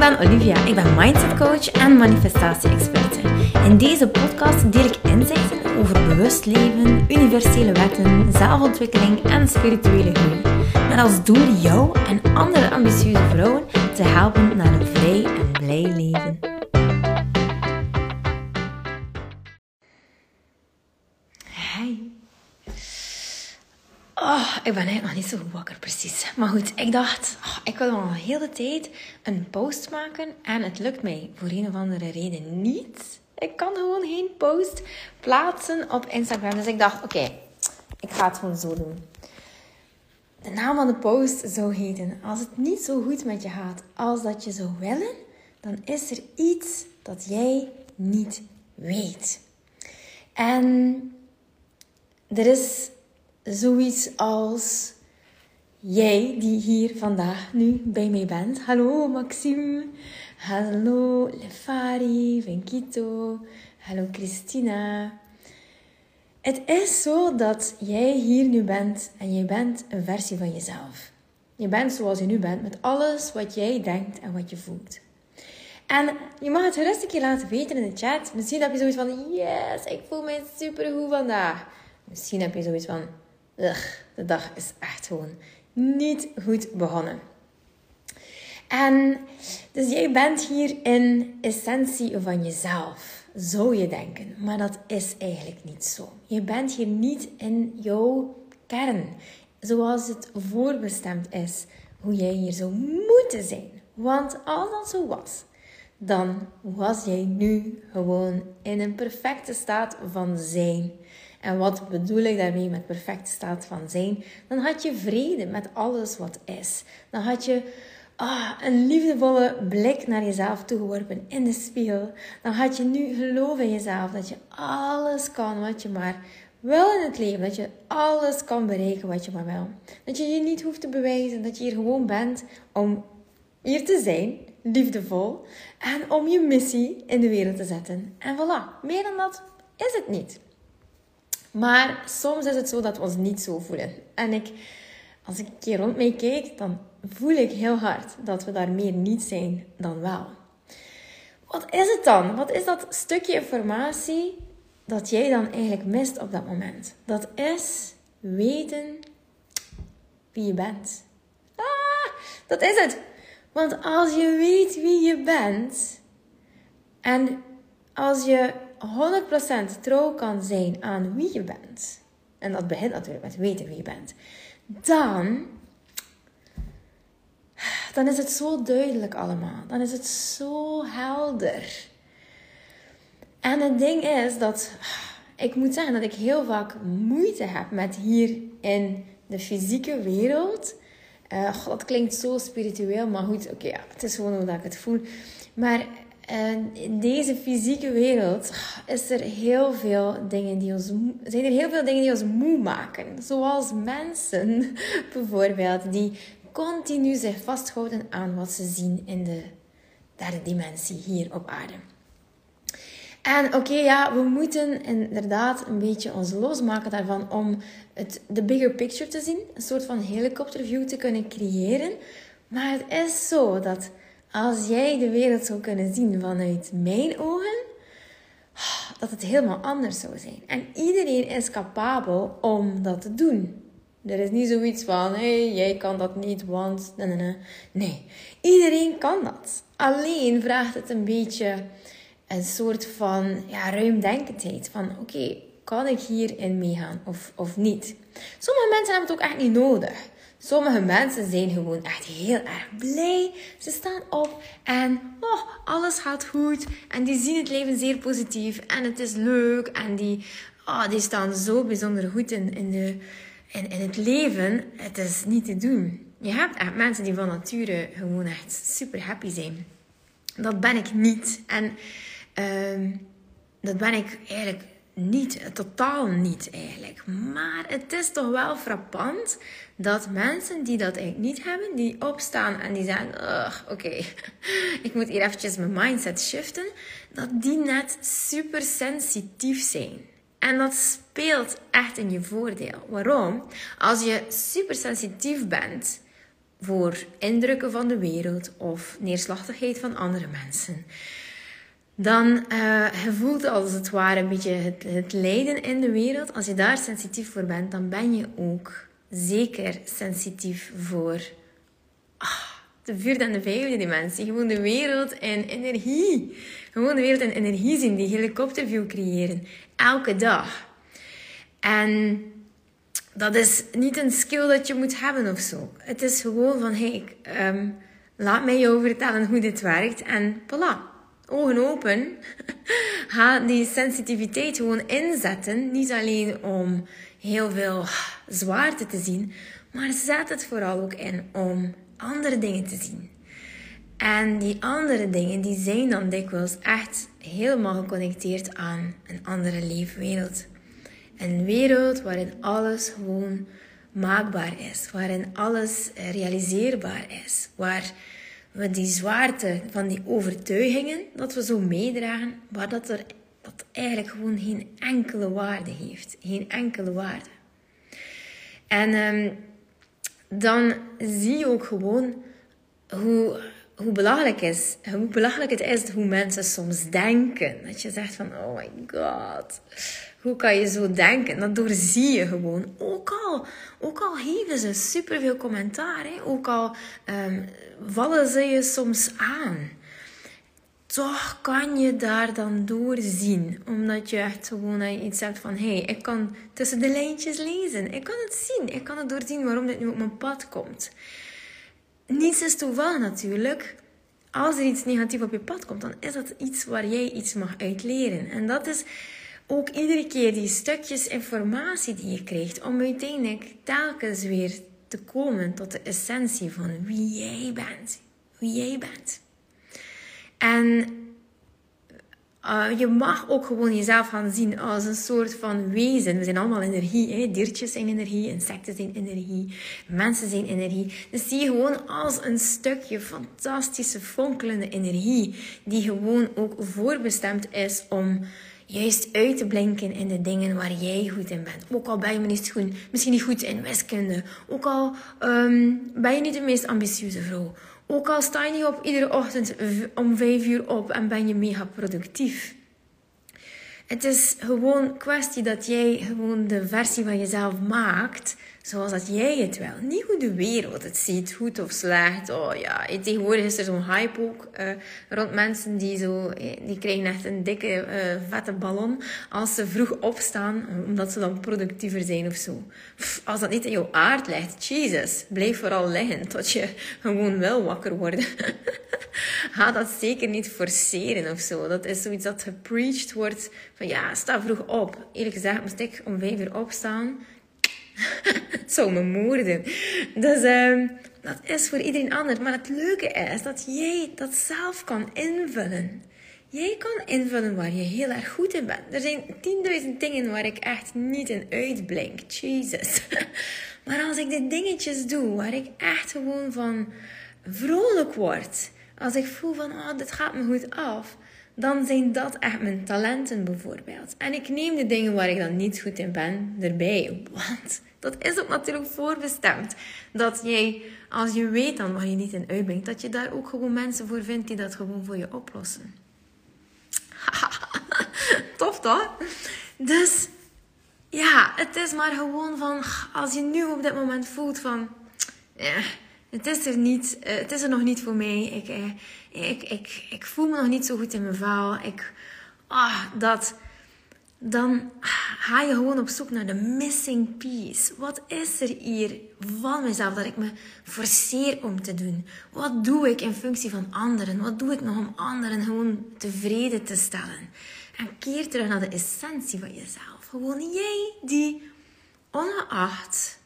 ben Olivia. Ik ben mindset coach en manifestatie-experte. In deze podcast deel ik inzichten over bewust leven, universele wetten, zelfontwikkeling en spirituele groei. Met als doel jou en andere ambitieuze vrouwen te helpen naar een vrij en blij leven. Ik ben eigenlijk nog niet zo goed wakker, precies. Maar goed, ik dacht, oh, ik wil al een hele tijd een post maken. En het lukt mij voor een of andere reden niet. Ik kan gewoon geen post plaatsen op Instagram. Dus ik dacht, oké, ik ga het gewoon zo doen. De naam van de post zou heten: Als het niet zo goed met je gaat als dat je zou willen, dan is er iets dat jij niet weet. En er is zoiets als jij die hier vandaag nu bij mij bent. Hallo Maxime, hallo Lefari, Venkito, hallo Christina. Het is zo dat jij hier nu bent en jij bent een versie van jezelf. Je bent zoals je nu bent met alles wat jij denkt en wat je voelt. En je mag het gerust een keer laten weten in de chat. Misschien heb je zoiets van, yes, ik voel me super goed vandaag. Misschien heb je zoiets van, de dag is echt gewoon niet goed begonnen. En dus jij bent hier in essentie van jezelf, zou je denken. Maar dat is eigenlijk niet zo. Je bent hier niet in jouw kern, zoals het voorbestemd is, hoe jij hier zou moeten zijn. Want als dat zo was, dan was jij nu gewoon in een perfecte staat van zijn. En wat bedoel ik daarmee met perfecte staat van zijn? Dan had je vrede met alles wat is. Dan had je ah, een liefdevolle blik naar jezelf toegeworpen in de spiegel. Dan had je nu geloof in jezelf dat je alles kan wat je maar wil in het leven. Dat je alles kan bereiken wat je maar wil. Dat je je niet hoeft te bewijzen. Dat je hier gewoon bent om hier te zijn, liefdevol. En om je missie in de wereld te zetten. En voilà, meer dan dat is het niet. Maar soms is het zo dat we ons niet zo voelen. En ik, als ik een keer rond mij kijk, dan voel ik heel hard dat we daar meer niet zijn dan wel. Wat is het dan? Wat is dat stukje informatie dat jij dan eigenlijk mist op dat moment? Dat is weten wie je bent. Ah, dat is het. Want als je weet wie je bent en als je 100% trouw kan zijn aan wie je bent, en dat begint natuurlijk met weten wie je bent, dan, dan is het zo duidelijk allemaal. Dan is het zo helder. En het ding is dat ik moet zeggen dat ik heel vaak moeite heb met hier in de fysieke wereld. Uh, dat klinkt zo spiritueel, maar goed, oké, ja, het is gewoon hoe ik het voel. Maar en in deze fysieke wereld is er heel veel dingen die ons, zijn er heel veel dingen die ons moe maken. Zoals mensen bijvoorbeeld, die continu zich vasthouden aan wat ze zien in de derde dimensie hier op aarde. En oké, ja, we moeten inderdaad een beetje ons losmaken daarvan om het, de bigger picture te zien. Een soort van helikopterview te kunnen creëren. Maar het is zo dat als jij de wereld zou kunnen zien vanuit mijn ogen, dat het helemaal anders zou zijn. En iedereen is capabel om dat te doen. Er is niet zoiets van, hé, hey, jij kan dat niet, want... Nee, nee, iedereen kan dat. Alleen vraagt het een beetje een soort van ja, ruimdenkendheid. Van, oké, kan ik hierin meegaan of, of niet? Sommige mensen hebben het ook echt niet nodig. Sommige mensen zijn gewoon echt heel erg blij. Ze staan op en oh, alles gaat goed. En die zien het leven zeer positief. En het is leuk. En die, oh, die staan zo bijzonder goed in, in, de, in, in het leven. Het is niet te doen. Je hebt echt mensen die van nature gewoon echt super happy zijn. Dat ben ik niet. En uh, dat ben ik eigenlijk niet, totaal niet eigenlijk. Maar het is toch wel frappant dat mensen die dat eigenlijk niet hebben, die opstaan en die zeggen: Oké, ik moet hier eventjes mijn mindset shiften, dat die net super sensitief zijn. En dat speelt echt in je voordeel. Waarom? Als je super sensitief bent, voor indrukken van de wereld of neerslachtigheid van andere mensen, dan uh, voelt als het ware een beetje het, lijden in de wereld. Als je daar sensitief voor bent, dan ben je ook zeker sensitief voor ah, de vierde en de vijfde dimensie. Gewoon de wereld in energie. Gewoon de wereld in energie zien, die helikopterview creëren. Elke dag. En dat is niet een skill dat je moet hebben of zo. Het is gewoon van, hey, ehm, laat mij jou vertellen hoe dit werkt. En voilà, ogen open. Ga die sensitiviteit gewoon inzetten. Niet alleen om heel veel zwaarte te zien, maar zet het vooral ook in om andere dingen te zien. En die andere dingen, die zijn dan dikwijls echt helemaal geconnecteerd aan een andere leefwereld. Een wereld waarin alles gewoon maakbaar is, waarin alles realiseerbaar is, waar we die zwaarte van die overtuigingen dat we zo meedragen, waar dat er dat eigenlijk gewoon geen enkele waarde heeft, geen enkele waarde. En um, dan zie je ook gewoon hoe, hoe, belangrijk is, hoe belangrijk het is hoe mensen soms denken. Dat je zegt van, oh my god, hoe kan je zo denken? Dat doorzie je gewoon. Ook al, ook al geven ze superveel commentaar, hè? ook al um, vallen ze je soms aan. Toch kan je daar dan doorzien. Omdat je echt gewoon iets hebt van... Hé, hey, ik kan tussen de lijntjes lezen. Ik kan het zien. Ik kan het doorzien waarom dit nu op mijn pad komt. Niets is toevallig natuurlijk. Als er iets negatiefs op je pad komt, dan is dat iets waar jij iets mag uitleren. En dat is ook iedere keer die stukjes informatie die je krijgt, om uiteindelijk telkens weer te komen tot de essentie van wie jij bent. Wie jij bent. En uh, je mag ook gewoon jezelf gaan zien als een soort van wezen. We zijn allemaal energie. Hè? Diertjes zijn energie, insecten zijn energie, mensen zijn energie. Dus zie je gewoon als een stukje fantastische, fonkelende energie. Die gewoon ook voorbestemd is om juist uit te blinken in de dingen waar jij goed in bent. Ook al ben je misschien niet goed in wiskunde. Ook al um, ben je niet de meest ambitieuze vrouw. Ook al sta je niet op iedere ochtend om vijf uur op en ben je mega productief. Het is gewoon kwestie dat jij gewoon de versie van jezelf maakt zoals dat jij het wel. Niet hoe de wereld het ziet, goed of slecht. Oh ja, tegenwoordig is er zo'n hype ook uh, rond mensen die zo, eh, die krijgen echt een dikke, uh, vette ballon als ze vroeg opstaan, omdat ze dan productiever zijn of zo. als dat niet in jouw aard ligt, Jesus, blijf vooral liggen tot je gewoon wel wakker wordt. Ga dat zeker niet forceren of zo. Dat is zoiets dat gepreached wordt van ja, sta vroeg op. Eerlijk gezegd moest ik om vijf uur opstaan het zou me moorden. Dus uh, dat is voor iedereen anders. Maar het leuke is dat jij dat zelf kan invullen. Jij kan invullen waar je heel erg goed in bent. Er zijn 10.000 dingen waar ik echt niet in uitblink. Jesus. Maar als ik de dingetjes doe waar ik echt gewoon van vrolijk word. Als ik voel van, oh, dit gaat me goed af dan zijn dat echt mijn talenten bijvoorbeeld. En ik neem de dingen waar ik dan niet goed in ben erbij. Want dat is ook natuurlijk voorbestemd. Dat jij, als je weet dan waar je niet in uitbrengt, dat je daar ook gewoon mensen voor vindt die dat gewoon voor je oplossen. Tof toch? Dus ja, het is maar gewoon van, als je nu op dit moment voelt van, ja, het is er niet, eh, het is er nog niet voor mij. Ik, eh, ik, ik, ik voel me nog niet zo goed in mijn vel. Ik, ah, dat, dan ga je gewoon op zoek naar de missing piece. Wat is er hier van mezelf dat ik me forceer om te doen? Wat doe ik in functie van anderen? Wat doe ik nog om anderen gewoon tevreden te stellen? En keer terug naar de essentie van jezelf. Gewoon jij die ongeacht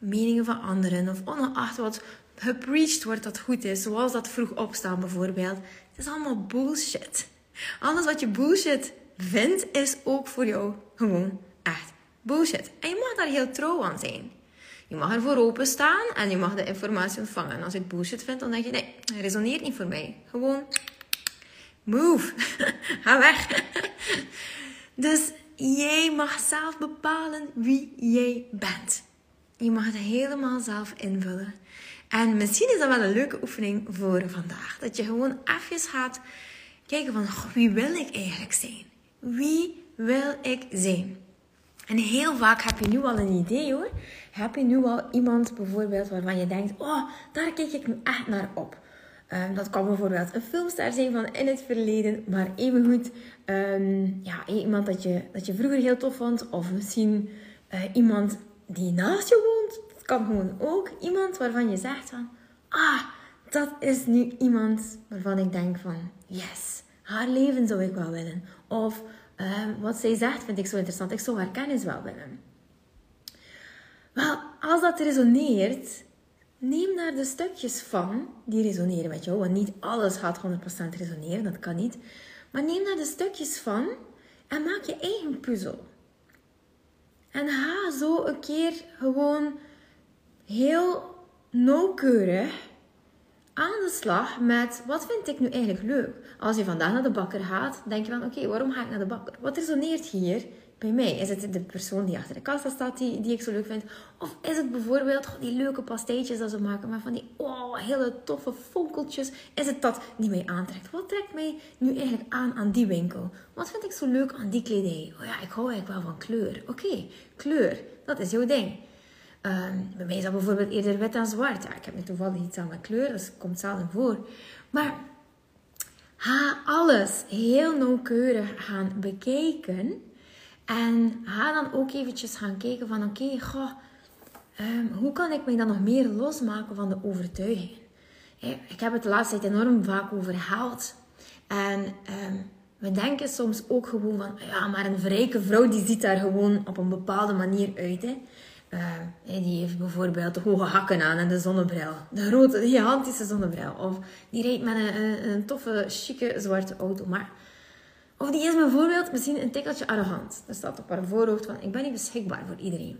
meningen van anderen of ongeacht wat gepreached wordt dat goed is, zoals dat vroeg opstaan bijvoorbeeld. Het is allemaal bullshit. Alles wat je bullshit vindt, is ook voor jou gewoon echt bullshit. En je mag daar heel trouw aan zijn. Je mag ervoor openstaan en je mag de informatie ontvangen. En als je het bullshit vindt, dan denk je, nee, het resoneert niet voor mij. Gewoon, move. Ga weg. dus jij mag zelf bepalen wie jij bent. Je mag het helemaal zelf invullen. En misschien is dat wel een leuke oefening voor vandaag. Dat je gewoon even gaat kijken van, wie wil ik eigenlijk zijn? Wie wil ik zijn? En heel vaak heb je nu al een idee hoor. Heb je nu al iemand bijvoorbeeld waarvan je denkt, oh, daar kijk ik echt naar op. Um, dat kan bijvoorbeeld een filmster zijn van in het verleden, maar evengoed um, ja, iemand dat je, dat je vroeger heel tof vond. Of misschien uh, iemand die naast je woont. Kan gewoon ook iemand waarvan je zegt van, ah, dat is nu iemand waarvan ik denk van, yes, haar leven zou ik wel willen. Of um, wat zij zegt vind ik zo interessant, ik zou haar kennis wel willen. Wel, als dat resoneert, neem daar de stukjes van die resoneren met jou. Want niet alles gaat 100% resoneren, dat kan niet. Maar neem daar de stukjes van en maak je eigen puzzel. En ga zo een keer gewoon heel nauwkeurig aan de slag met wat vind ik nu eigenlijk leuk. Als je vandaag naar de bakker gaat, denk je van oké, waarom ga ik naar de bakker? Wat resoneert hier bij mij? Is het de persoon die achter de kassa staat die, die ik zo leuk vind? Of is het bijvoorbeeld die leuke pasteetjes dat ze maken met van die oh, hele toffe fonkeltjes? Is het dat die mij aantrekt? Wat trekt mij nu eigenlijk aan aan die winkel? Wat vind ik zo leuk aan die kledij? Oh ja, ik hou eigenlijk wel van kleur. Oké, kleur, dat is jouw ding. Um, bij mij is dat bijvoorbeeld eerder wit dan zwart. Ja, ik heb nu toevallig iets aan mijn kleur, dus het komt zelden voor. Maar ga alles heel nauwkeurig gaan bekijken. En ga dan ook eventjes gaan kijken van oké, okay, um, hoe kan ik mij dan nog meer losmaken van de overtuigingen? Ik heb het de laatste tijd enorm vaak over geld. En um, we denken soms ook gewoon van, ja, maar een rijke vrouw die ziet daar gewoon op een bepaalde manier uit. Hè. Uh, die heeft bijvoorbeeld de hoge hakken aan en de zonnebril. De grote, gigantische zonnebril. Of die rijdt met een, een, een, toffe, chique zwarte auto. Maar, of die is bijvoorbeeld misschien een tikkeltje arrogant. Er staat op haar voorhoofd van, ik ben niet beschikbaar voor iedereen.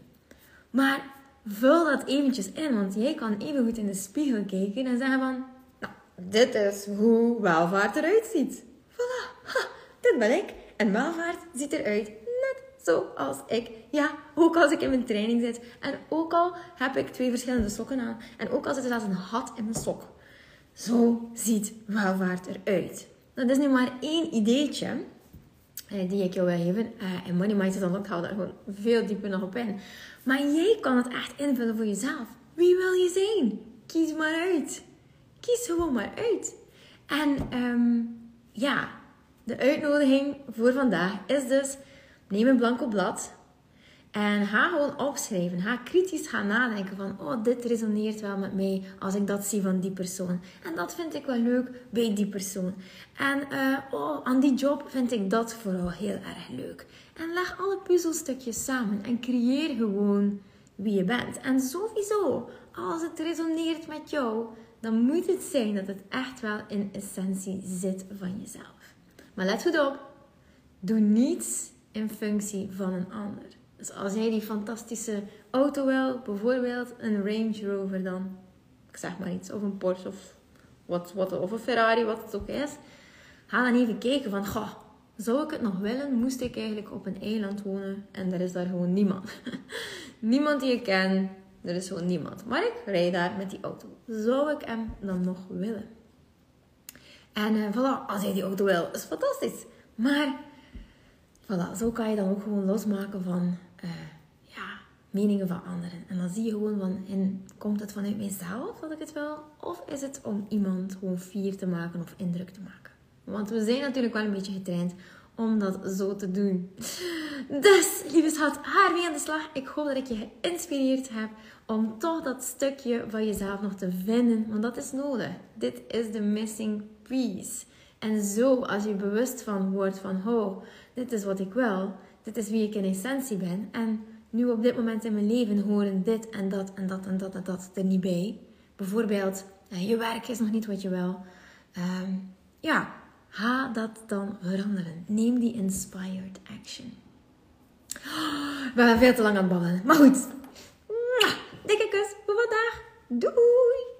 Maar vul dat eventjes in, want jij kan even goed in de spiegel kijken en zeggen van, nou, dit is hoe welvaart eruit ziet. Voilà, ha, dit ben ik. En welvaart ziet eruit zoals ik. Ja, ook als ik in mijn training zit. En ook al heb ik twee verschillende sokken aan. En ook al zit er zelfs een hat in mijn sok. Zo ziet welvaart eruit. Dat is nu maar één ideetje eh, die ik jou wil geven. Uh, en Money Mindset Unlocked haalt daar gewoon veel dieper nog op in. Maar jij kan het echt invullen voor jezelf. Wie wil je zijn? Kies maar uit. Kies gewoon maar uit. En um, ja, de uitnodiging voor vandaag is dus Neem een blanco blad en ga gewoon opschrijven. Ga kritisch gaan nadenken van, oh, dit resoneert wel met mij als ik dat zie van die persoon. En dat vind ik wel leuk bij die persoon. En uh, oh, aan die job vind ik dat vooral heel erg leuk. En leg alle puzzelstukjes samen en creëer gewoon wie je bent. En sowieso, als het resoneert met jou, dan moet het zijn dat het echt wel in essentie zit van jezelf. Maar let goed op, doe niets in functie van een ander. Dus als jij die fantastische auto wil, bijvoorbeeld een Range Rover dan, ik zeg maar iets, of een Porsche of, wat, wat, of een Ferrari, wat het ook is, ga dan even kijken van, goh, zou ik het nog willen? Moest ik eigenlijk op een eiland wonen en er is daar gewoon niemand. niemand die ik ken, er is gewoon niemand. Maar ik rijd daar met die auto. Zou ik hem dan nog willen? En uh, voilà, als jij die auto wil, is fantastisch. Maar Voilà, zo kan je dan ook gewoon losmaken van uh, ja, meningen van anderen. En dan zie je gewoon van, en komt het vanuit mijzelf dat ik het wil? Of is het om iemand gewoon fier te maken of indruk te maken? Want we zijn natuurlijk wel een beetje getraind om dat zo te doen. Dus, lieve schat, haar mee aan de slag. Ik hoop dat ik je geïnspireerd heb om toch dat stukje van jezelf nog te vinden. Want dat is nodig. Dit is de missing piece. En zo, als je bewust van wordt van, oh, dit is wat ik wil, dit is wie ik in essentie ben. En nu op dit moment in mijn leven horen dit en dat en dat en dat en dat er niet bij. Bijvoorbeeld, eh, je werk is nog niet wat je wil. Ehm, ja, ga dat dan veranderen. Neem die inspired action. We zijn veel te lang aan het babbelen. Maar goed. Dikke kus voor vandaag. Doei!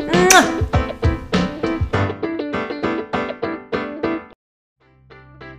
Mwah!